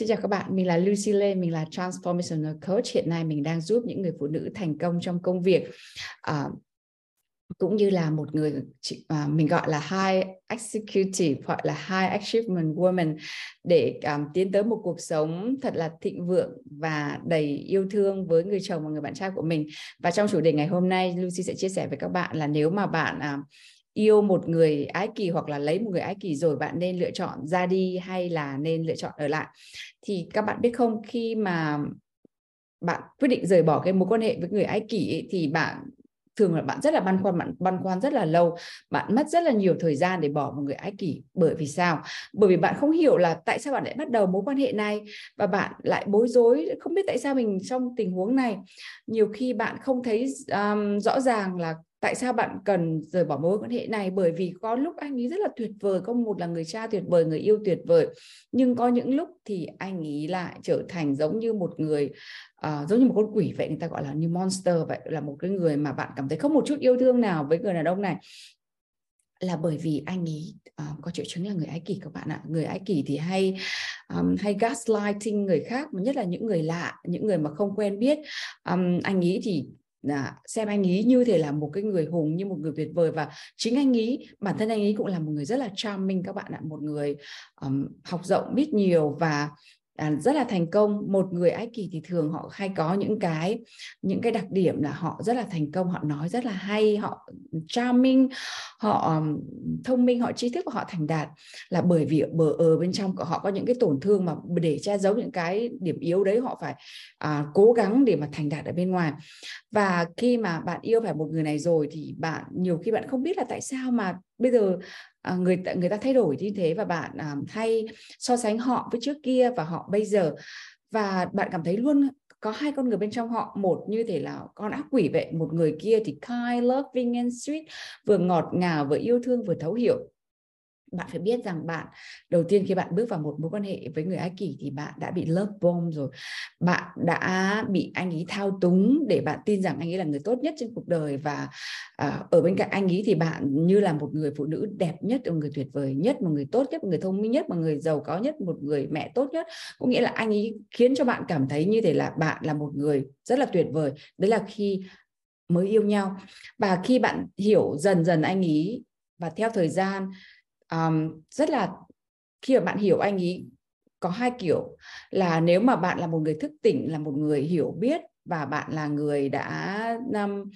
Xin chào các bạn, mình là Lucy Lê, mình là Transformational Coach. Hiện nay mình đang giúp những người phụ nữ thành công trong công việc. À, cũng như là một người à, mình gọi là high executive hoặc là high achievement woman để um, tiến tới một cuộc sống thật là thịnh vượng và đầy yêu thương với người chồng và người bạn trai của mình và trong chủ đề ngày hôm nay Lucy sẽ chia sẻ với các bạn là nếu mà bạn uh, yêu một người ái kỳ hoặc là lấy một người ái kỳ rồi bạn nên lựa chọn ra đi hay là nên lựa chọn ở lại? Thì các bạn biết không khi mà bạn quyết định rời bỏ cái mối quan hệ với người ái kỷ ấy, thì bạn thường là bạn rất là băn khoăn bạn băn khoăn rất là lâu bạn mất rất là nhiều thời gian để bỏ một người ái kỷ. Bởi vì sao? Bởi vì bạn không hiểu là tại sao bạn lại bắt đầu mối quan hệ này và bạn lại bối rối không biết tại sao mình trong tình huống này. Nhiều khi bạn không thấy um, rõ ràng là tại sao bạn cần rời bỏ mối quan hệ này? Bởi vì có lúc anh ấy rất là tuyệt vời. Có một là người cha tuyệt vời người yêu tuyệt vời. Nhưng có những lúc thì anh ấy lại trở thành giống như một người uh, giống như một con quỷ vậy người ta gọi là như monster vậy là một cái người mà bạn cảm thấy không một chút yêu thương nào với người đàn ông này. Là bởi vì anh ấy uh, có triệu chứng là người ái kỷ các bạn ạ. Người ái kỷ thì hay um, hay gaslighting người khác mà nhất là những người lạ những người mà không quen biết. Um, anh ấy thì à, xem anh ấy như thể là một cái người hùng như một người tuyệt vời. Và chính anh ấy bản thân anh ấy cũng là một người rất là charming các bạn ạ. Một người um, học rộng biết nhiều và à, rất là thành công. Một người ái kỳ thì thường họ hay có những cái những cái đặc điểm là họ rất là thành công họ nói rất là hay họ charming họ thông minh họ trí thức và họ thành đạt. Là bởi vì bờ ở bên trong của họ có những cái tổn thương mà để che giấu những cái điểm yếu đấy họ phải à, cố gắng để mà thành đạt ở bên ngoài. Và khi mà bạn yêu phải một người này rồi thì bạn nhiều khi bạn không biết là tại sao mà bây giờ à, người người ta thay đổi như thế và bạn à, hay so sánh họ với trước kia và họ bây giờ. Và bạn cảm thấy luôn có hai con người bên trong họ một như thể là con ác quỷ vậy một người kia thì kind loving and sweet vừa ngọt ngào vừa yêu thương vừa thấu hiểu bạn phải biết rằng bạn đầu tiên khi bạn bước vào một mối quan hệ với người ái kỷ thì bạn đã bị love bomb rồi. Bạn đã bị anh ấy thao túng để bạn tin rằng anh ấy là người tốt nhất trên cuộc đời và uh, ở bên cạnh anh ấy thì bạn như là một người phụ nữ đẹp nhất một người tuyệt vời nhất một người tốt nhất một người thông minh nhất một người giàu có nhất một người mẹ tốt nhất. Có nghĩa là anh ấy khiến cho bạn cảm thấy như thế là bạn là một người rất là tuyệt vời. Đấy là khi mới yêu nhau. Và khi bạn hiểu dần dần anh ấy và theo thời gian um, rất là khi mà bạn hiểu anh ấy có hai kiểu. Là nếu mà bạn là một người thức tỉnh là một người hiểu biết và bạn là người đã um,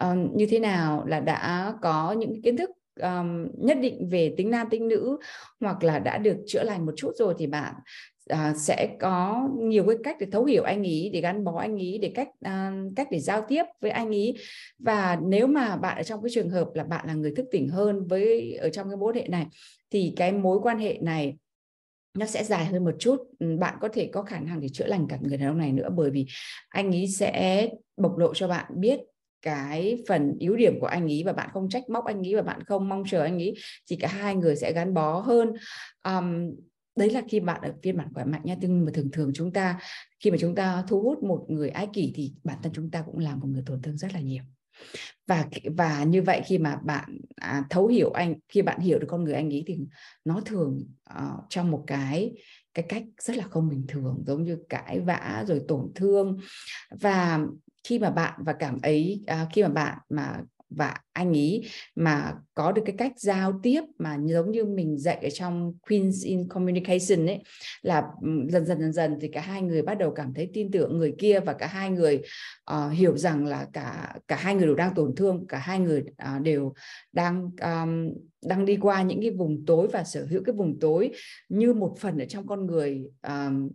um, như thế nào là đã có những kiến thức um, nhất định về tính nam tính nữ hoặc là đã được chữa lành một chút rồi thì bạn à, sẽ có nhiều cái cách để thấu hiểu anh ý để gắn bó anh ý để cách à, cách để giao tiếp với anh ý. Và nếu mà bạn ở trong cái trường hợp là bạn là người thức tỉnh hơn với ở trong cái mối hệ này thì cái mối quan hệ này nó sẽ dài hơn một chút. Ừ, bạn có thể có khả năng để chữa lành cả người đàn ông này nữa bởi vì anh ấy sẽ bộc lộ cho bạn biết cái phần yếu điểm của anh ấy và bạn không trách móc anh ấy và bạn không mong chờ anh ấy thì cả hai người sẽ gắn bó hơn. Um, đấy là khi bạn ở phiên bản khỏe mạnh nha nhưng mà thường thường chúng ta khi mà chúng ta thu hút một người ái kỷ thì bản thân chúng ta cũng làm một người tổn thương rất là nhiều. Và và như vậy khi mà bạn à, thấu hiểu anh khi bạn hiểu được con người anh ấy thì nó thường ờ, uh, trong một cái cái cách rất là không bình thường giống như cãi vã rồi tổn thương. Và khi mà bạn và cảm ấy à, khi mà bạn mà và anh ý mà có được cái cách giao tiếp mà giống như mình dạy ở trong Queens in Communication ấy là dần dần dần dần thì cả hai người bắt đầu cảm thấy tin tưởng người kia và cả hai người uh, hiểu rằng là cả cả hai người đều đang tổn thương cả hai người uh, đều đang um, đang đi qua những cái vùng tối và sở hữu cái vùng tối như một phần ở trong con người um,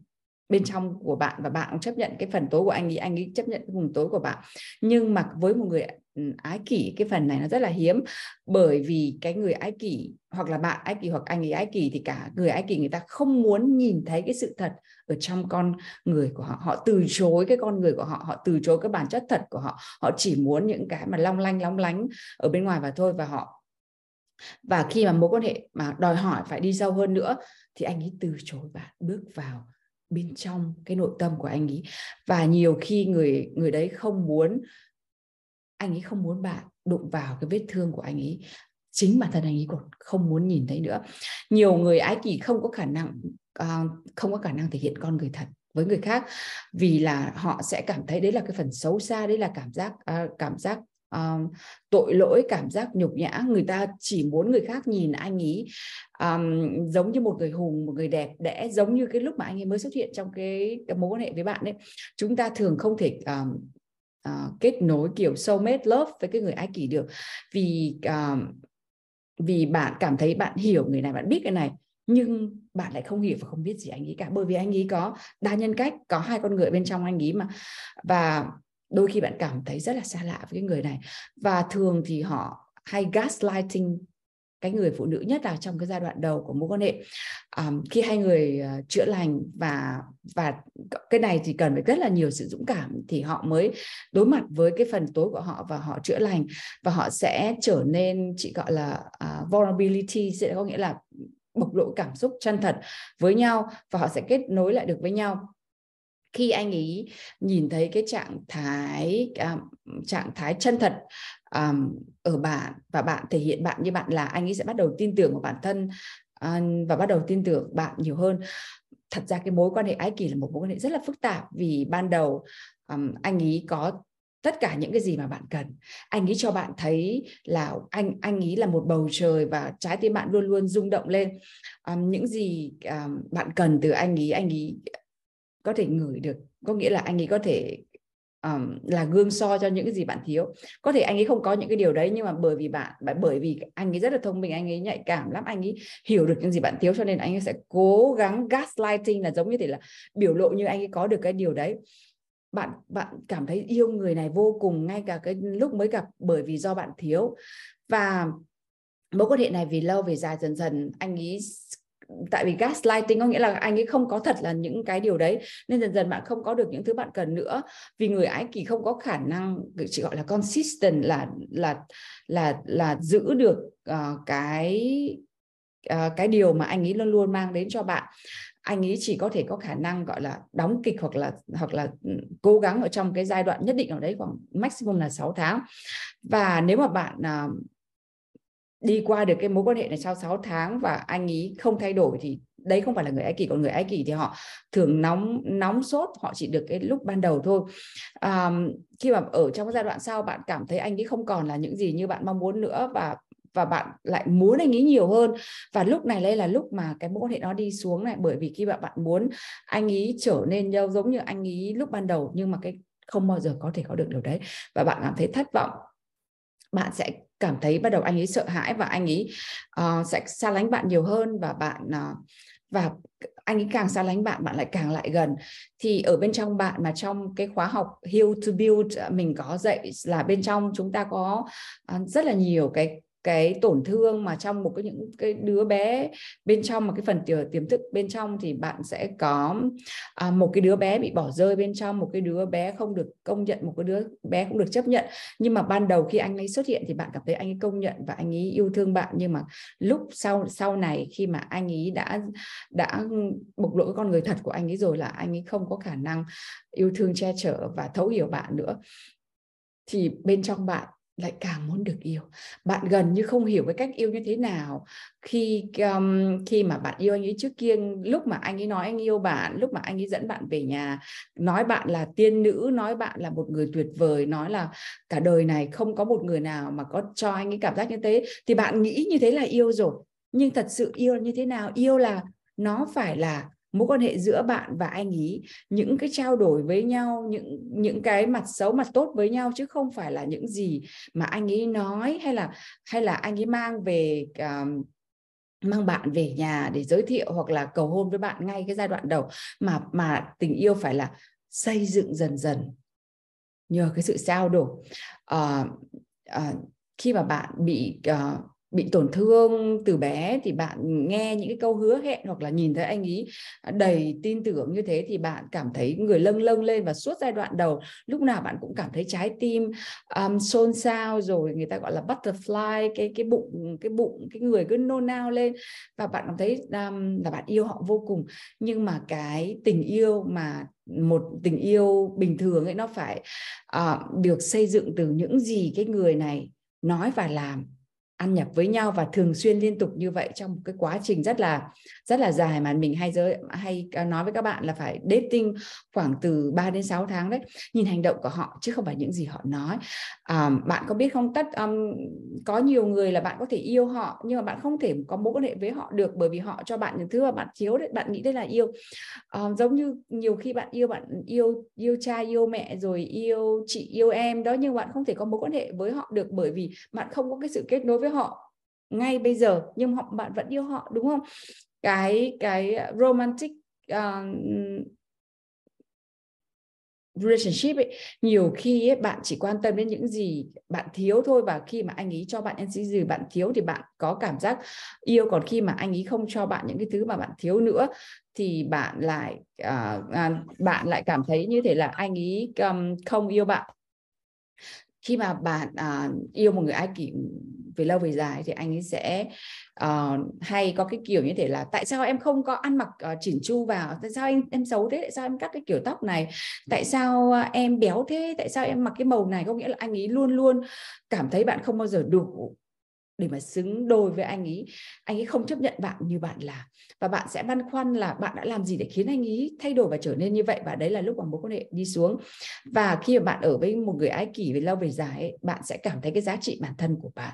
bên trong của bạn và bạn cũng chấp nhận cái phần tối của anh ấy anh ấy chấp nhận cái vùng tối của bạn. Nhưng mà với một người Ừ, ái kỷ, cái phần này nó rất là hiếm. Bởi vì cái người ái kỷ hoặc là bạn ái kỷ hoặc anh ấy ái kỷ thì cả người ái kỷ người ta không muốn nhìn thấy cái sự thật ở trong con người của họ. Họ từ chối cái con người của họ họ từ chối cái bản chất thật của họ. Họ chỉ muốn những cái mà long lanh, long lánh ở bên ngoài và thôi và họ, và khi mà mối quan hệ mà đòi hỏi phải đi sâu hơn nữa thì anh ấy từ chối và bước vào bên trong cái nội tâm của anh ấy. Và nhiều khi người người đấy không muốn anh ấy không muốn bạn đụng vào cái vết thương của anh ấy. Chính bản thân anh ấy còn không muốn nhìn thấy nữa. Nhiều người ái kỷ không có khả năng uh, không có khả năng thể hiện con người thật với người khác vì là họ sẽ cảm thấy đấy là cái phần xấu xa đấy là cảm giác uh, cảm giác um, tội lỗi cảm giác nhục nhã. Người ta chỉ muốn người khác nhìn anh ấy um, giống như một người hùng một người đẹp đẽ giống như cái lúc mà anh ấy mới xuất hiện trong cái, cái mối quan hệ với bạn đấy chúng ta thường không thể um, uh, kết nối kiểu soulmate love với cái người ai kỷ được. Vì uh, vì bạn cảm thấy bạn hiểu người này bạn biết cái này nhưng bạn lại không hiểu và không biết gì anh ấy cả. Bởi vì anh ấy có đa nhân cách có hai con người bên trong anh ấy mà. Và đôi khi bạn cảm thấy rất là xa lạ với cái người này. Và thường thì họ hay gaslighting cái người phụ nữ nhất là trong cái giai đoạn đầu của mối quan hệ. Um, khi hai người uh, chữa lành và và cái này thì cần phải rất là nhiều sự dũng cảm thì họ mới đối mặt với cái phần tối của họ và họ chữa lành và họ sẽ trở nên chị gọi là uh, vulnerability sẽ có nghĩa là bộc lộ cảm xúc chân thật với nhau và họ sẽ kết nối lại được với nhau khi anh ấy nhìn thấy cái trạng thái um, trạng thái chân thật um, ở bạn và bạn thể hiện bạn như bạn là anh ấy sẽ bắt đầu tin tưởng vào bản thân um, và bắt đầu tin tưởng bạn nhiều hơn. Thật ra cái mối quan hệ ái kỳ là một mối quan hệ rất là phức tạp vì ban đầu um, anh ấy có tất cả những cái gì mà bạn cần. Anh ấy cho bạn thấy là anh anh ấy là một bầu trời và trái tim bạn luôn luôn rung động lên. Um, những gì um, bạn cần từ anh ấy anh ấy có thể ngửi được. Có nghĩa là anh ấy có thể um, là gương so cho những cái gì bạn thiếu. Có thể anh ấy không có những cái điều đấy nhưng mà bởi vì bạn bởi vì anh ấy rất là thông minh anh ấy nhạy cảm lắm anh ấy hiểu được những gì bạn thiếu cho nên anh ấy sẽ cố gắng gaslighting là giống như thế là biểu lộ như anh ấy có được cái điều đấy. Bạn bạn cảm thấy yêu người này vô cùng ngay cả cái lúc mới gặp bởi vì do bạn thiếu. Và mối quan hệ này vì lâu về dài dần dần anh ấy tại vì gaslighting có nghĩa là anh ấy không có thật là những cái điều đấy nên dần dần bạn không có được những thứ bạn cần nữa. Vì người ái kỳ không có khả năng chỉ gọi là consistent là là là là giữ được uh, cái uh, cái điều mà anh ấy luôn luôn mang đến cho bạn. Anh ấy chỉ có thể có khả năng gọi là đóng kịch hoặc là hoặc là ừ, cố gắng ở trong cái giai đoạn nhất định ở đấy khoảng maximum là 6 tháng. Và nếu mà bạn uh, đi qua được cái mối quan hệ này sau 6 tháng và anh ấy không thay đổi thì đấy không phải là người ái kỷ còn người ái kỷ thì họ thường nóng nóng sốt họ chỉ được cái lúc ban đầu thôi. À, khi mà ở trong giai đoạn sau bạn cảm thấy anh ấy không còn là những gì như bạn mong muốn nữa và và bạn lại muốn anh ấy nhiều hơn. Và lúc này đây là lúc mà cái mối quan hệ nó đi xuống này bởi vì khi bạn bạn muốn anh ấy trở nên giống như anh ấy lúc ban đầu nhưng mà cái không bao giờ có thể có được điều đấy. Và bạn cảm thấy thất vọng. Bạn sẽ cảm thấy bắt đầu anh ấy sợ hãi và anh ấy uh, sẽ xa lánh bạn nhiều hơn và bạn uh, và anh ấy càng xa lánh bạn bạn lại càng lại gần. Thì ở bên trong bạn mà trong cái khóa học heal to build ờ, mình có dạy là bên trong chúng ta có rất là nhiều cái cái tổn thương mà trong một cái những cái đứa bé bên trong mà cái phần tiềm thức bên trong thì bạn sẽ có à, một cái đứa bé bị bỏ rơi bên trong một cái đứa bé không được công nhận một cái đứa bé không được chấp nhận. Nhưng mà ban đầu khi anh ấy xuất hiện thì bạn cảm thấy anh ấy công nhận và anh ấy yêu thương bạn. Nhưng mà lúc sau sau này khi mà anh ấy đã đã bộc lộ cái con người thật của anh ấy rồi là anh ấy không có khả năng yêu thương che chở và thấu hiểu bạn nữa thì bên trong bạn lại càng muốn được yêu. Bạn gần như không hiểu cái cách yêu như thế nào khi um, khi mà bạn yêu anh ấy trước kia lúc mà anh ấy nói anh yêu bạn lúc mà anh ấy dẫn bạn về nhà. Nói bạn là tiên nữ nói bạn là một người tuyệt vời nói là cả đời này không có một người nào mà có cho anh ấy cảm giác như thế. Thì bạn nghĩ như thế là yêu rồi. Nhưng thật sự yêu như thế nào? Yêu là nó phải là mối quan hệ giữa bạn và anh ý những cái trao đổi với nhau những những cái mặt xấu mặt tốt với nhau chứ không phải là những gì mà anh ấy nói hay là hay là anh ấy mang về um, mang bạn về nhà để giới thiệu hoặc là cầu hôn với bạn ngay cái giai đoạn đầu. Mà mà tình yêu phải là xây dựng dần dần nhờ cái sự trao đổi. Uh, uh, khi mà bạn bị uh, bị tổn thương từ bé thì bạn nghe những cái câu hứa hẹn hoặc là nhìn thấy anh ấy à, đầy tin tưởng như thế thì bạn cảm thấy người lâng lâng lên và suốt giai đoạn đầu lúc nào bạn cũng cảm thấy trái tim um, xôn xao rồi người ta gọi là butterfly cái cái bụng cái bụng cái người cứ nôn nao lên và bạn cảm thấy um, là bạn yêu họ vô cùng. Nhưng mà cái tình yêu mà một tình yêu bình thường ấy nó phải uh, được xây dựng từ những gì cái người này nói và làm ăn nhập với nhau và thường xuyên liên tục như vậy trong một cái quá trình rất là rất là dài mà mình hay giới hay nói với các bạn là phải dating khoảng từ 3 đến 6 tháng đấy. Nhìn hành động của họ chứ không phải những gì họ nói. À, bạn có biết không? Tất um, có nhiều người là bạn có thể yêu họ nhưng mà bạn không thể có mối quan hệ với họ được bởi vì họ cho bạn những thứ mà bạn thiếu đấy bạn nghĩ đây là yêu. À, giống như nhiều khi bạn yêu bạn yêu yêu cha yêu mẹ rồi yêu chị yêu em đó nhưng bạn không thể có mối quan hệ với họ được bởi vì bạn không có cái sự kết nối với họ ngay bây giờ nhưng họ bạn vẫn yêu họ đúng không? Cái cái romantic uh, relationship ấy nhiều khi ấy, bạn chỉ quan tâm đến những gì bạn thiếu thôi và khi mà anh ấy cho bạn những gì bạn thiếu thì bạn có cảm giác yêu còn khi mà anh ấy không cho bạn những cái thứ mà bạn thiếu nữa thì bạn lại uh, uh, bạn lại cảm thấy như thế là anh ấy um, không yêu bạn khi mà bạn uh, yêu một người ai kỷ về lâu về dài thì anh ấy sẽ uh, hay có cái kiểu như thế là tại sao em không có ăn mặc uh, chỉn chu vào? Tại sao em em xấu thế? Tại sao em cắt cái kiểu tóc này? Tại sao uh, em béo thế? Tại sao em mặc cái màu này? Có nghĩa là anh ấy luôn luôn cảm thấy bạn không bao giờ đủ để mà xứng đôi với anh ấy. Anh ấy không chấp nhận bạn như bạn là. Và bạn sẽ băn khoăn là bạn đã làm gì để khiến anh ấy thay đổi và trở nên như vậy? Và đấy là lúc mà mối quan hệ đi xuống. Và khi mà bạn ở với một người ái kỷ về lâu về dài ấy, bạn sẽ cảm thấy cái giá trị bản thân của bạn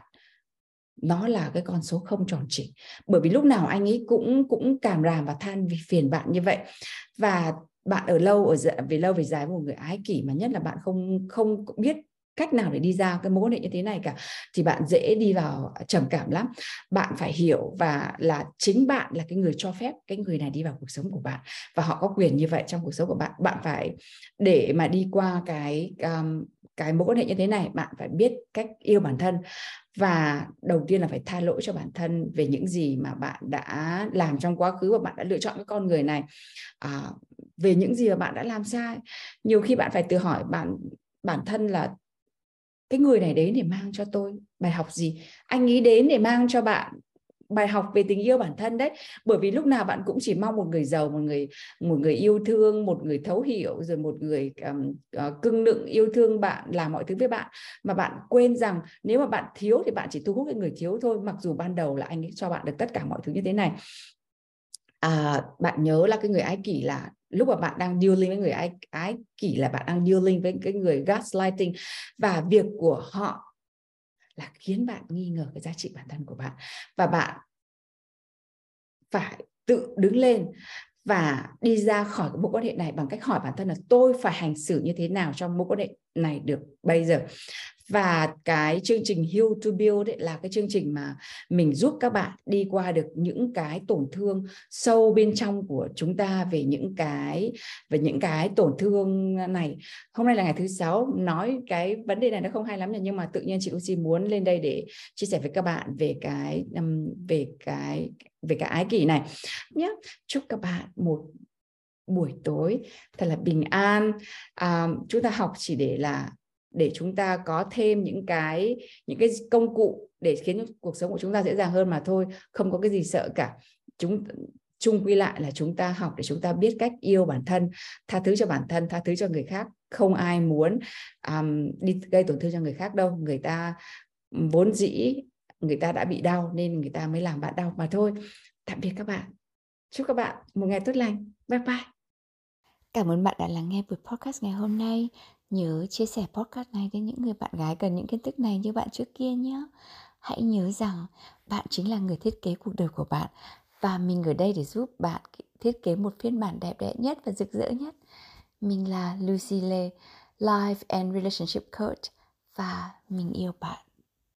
nó là cái con số không tròn chỉnh bởi vì lúc nào anh ấy cũng cũng cảm ràm và than vì phiền bạn như vậy. Và bạn ở lâu ở về lâu về dài với một người ái kỷ mà nhất là bạn không không biết cách nào để đi ra cái mối quan hệ như thế này cả thì bạn dễ đi vào à, trầm cảm lắm. Bạn phải hiểu và là chính bạn là cái người cho phép cái người này đi vào cuộc sống của bạn và họ có quyền như vậy trong cuộc sống của bạn. Bạn phải để mà đi qua cái um, cái mối quan hệ như thế này bạn phải biết cách yêu bản thân và đầu tiên là phải tha lỗi cho bản thân về những gì mà bạn đã làm trong quá khứ và bạn đã lựa chọn cái con người này à, về những gì mà bạn đã làm sai. Nhiều khi bạn phải tự hỏi bạn bản thân là cái người này đến để mang cho tôi bài học gì? Anh ý đến để mang cho bạn bài học về tình yêu bản thân đấy. Bởi vì lúc nào bạn cũng chỉ mong một người giàu một người một người yêu thương một người thấu hiểu rồi một người um, uh, cưng nựng yêu thương bạn làm mọi thứ với bạn. Mà bạn quên rằng nếu mà bạn thiếu thì bạn chỉ thu hút cái người thiếu thôi. Mặc dù ban đầu là anh ấy cho bạn được tất cả mọi thứ như thế này à, bạn nhớ là cái người ái kỷ là lúc mà bạn đang dealing với người ái, ái kỷ là bạn đang dealing với cái người gaslighting và việc của họ là khiến bạn nghi ngờ cái giá trị bản thân của bạn. Và bạn phải tự đứng lên và đi ra khỏi cái mối quan hệ này bằng cách hỏi bản thân là tôi phải hành xử như thế nào trong mối quan hệ này được bây giờ? Và cái chương trình Heal to Build ấy là cái chương trình mà mình giúp các bạn đi qua được những cái tổn thương sâu bên trong của chúng ta về những cái về những cái tổn thương này. Hôm nay là ngày thứ sáu nói cái vấn đề này nó không hay lắm nhưng mà tự nhiên chị Lucy muốn lên đây để chia sẻ với các bạn về cái về cái về cái ái kỷ này. Nhé chúc các bạn một buổi tối thật là bình an. À, chúng ta học chỉ để là để chúng ta có thêm những cái những cái công cụ để khiến cuộc sống của chúng ta dễ dàng hơn mà thôi không có cái gì sợ cả. Chúng chung quy lại là chúng ta học để chúng ta biết cách yêu bản thân tha thứ cho bản thân tha thứ cho người khác. Không ai muốn um, đi gây tổn thương cho người khác đâu. Người ta vốn dĩ người ta đã bị đau nên người ta mới làm bạn đau mà thôi. Tạm biệt các bạn. Chúc các bạn một ngày tốt lành. Bye bye. Cảm ơn bạn đã lắng nghe buổi podcast ngày hôm nay. Nhớ chia sẻ podcast này đến những người bạn gái cần những kiến thức này như bạn trước kia nhé. Hãy nhớ rằng bạn chính là người thiết kế cuộc đời của bạn và mình ở đây để giúp bạn thiết kế một phiên bản đẹp đẽ nhất và rực rỡ nhất. Mình là Lucy Lê, Life and Relationship Coach và mình yêu bạn.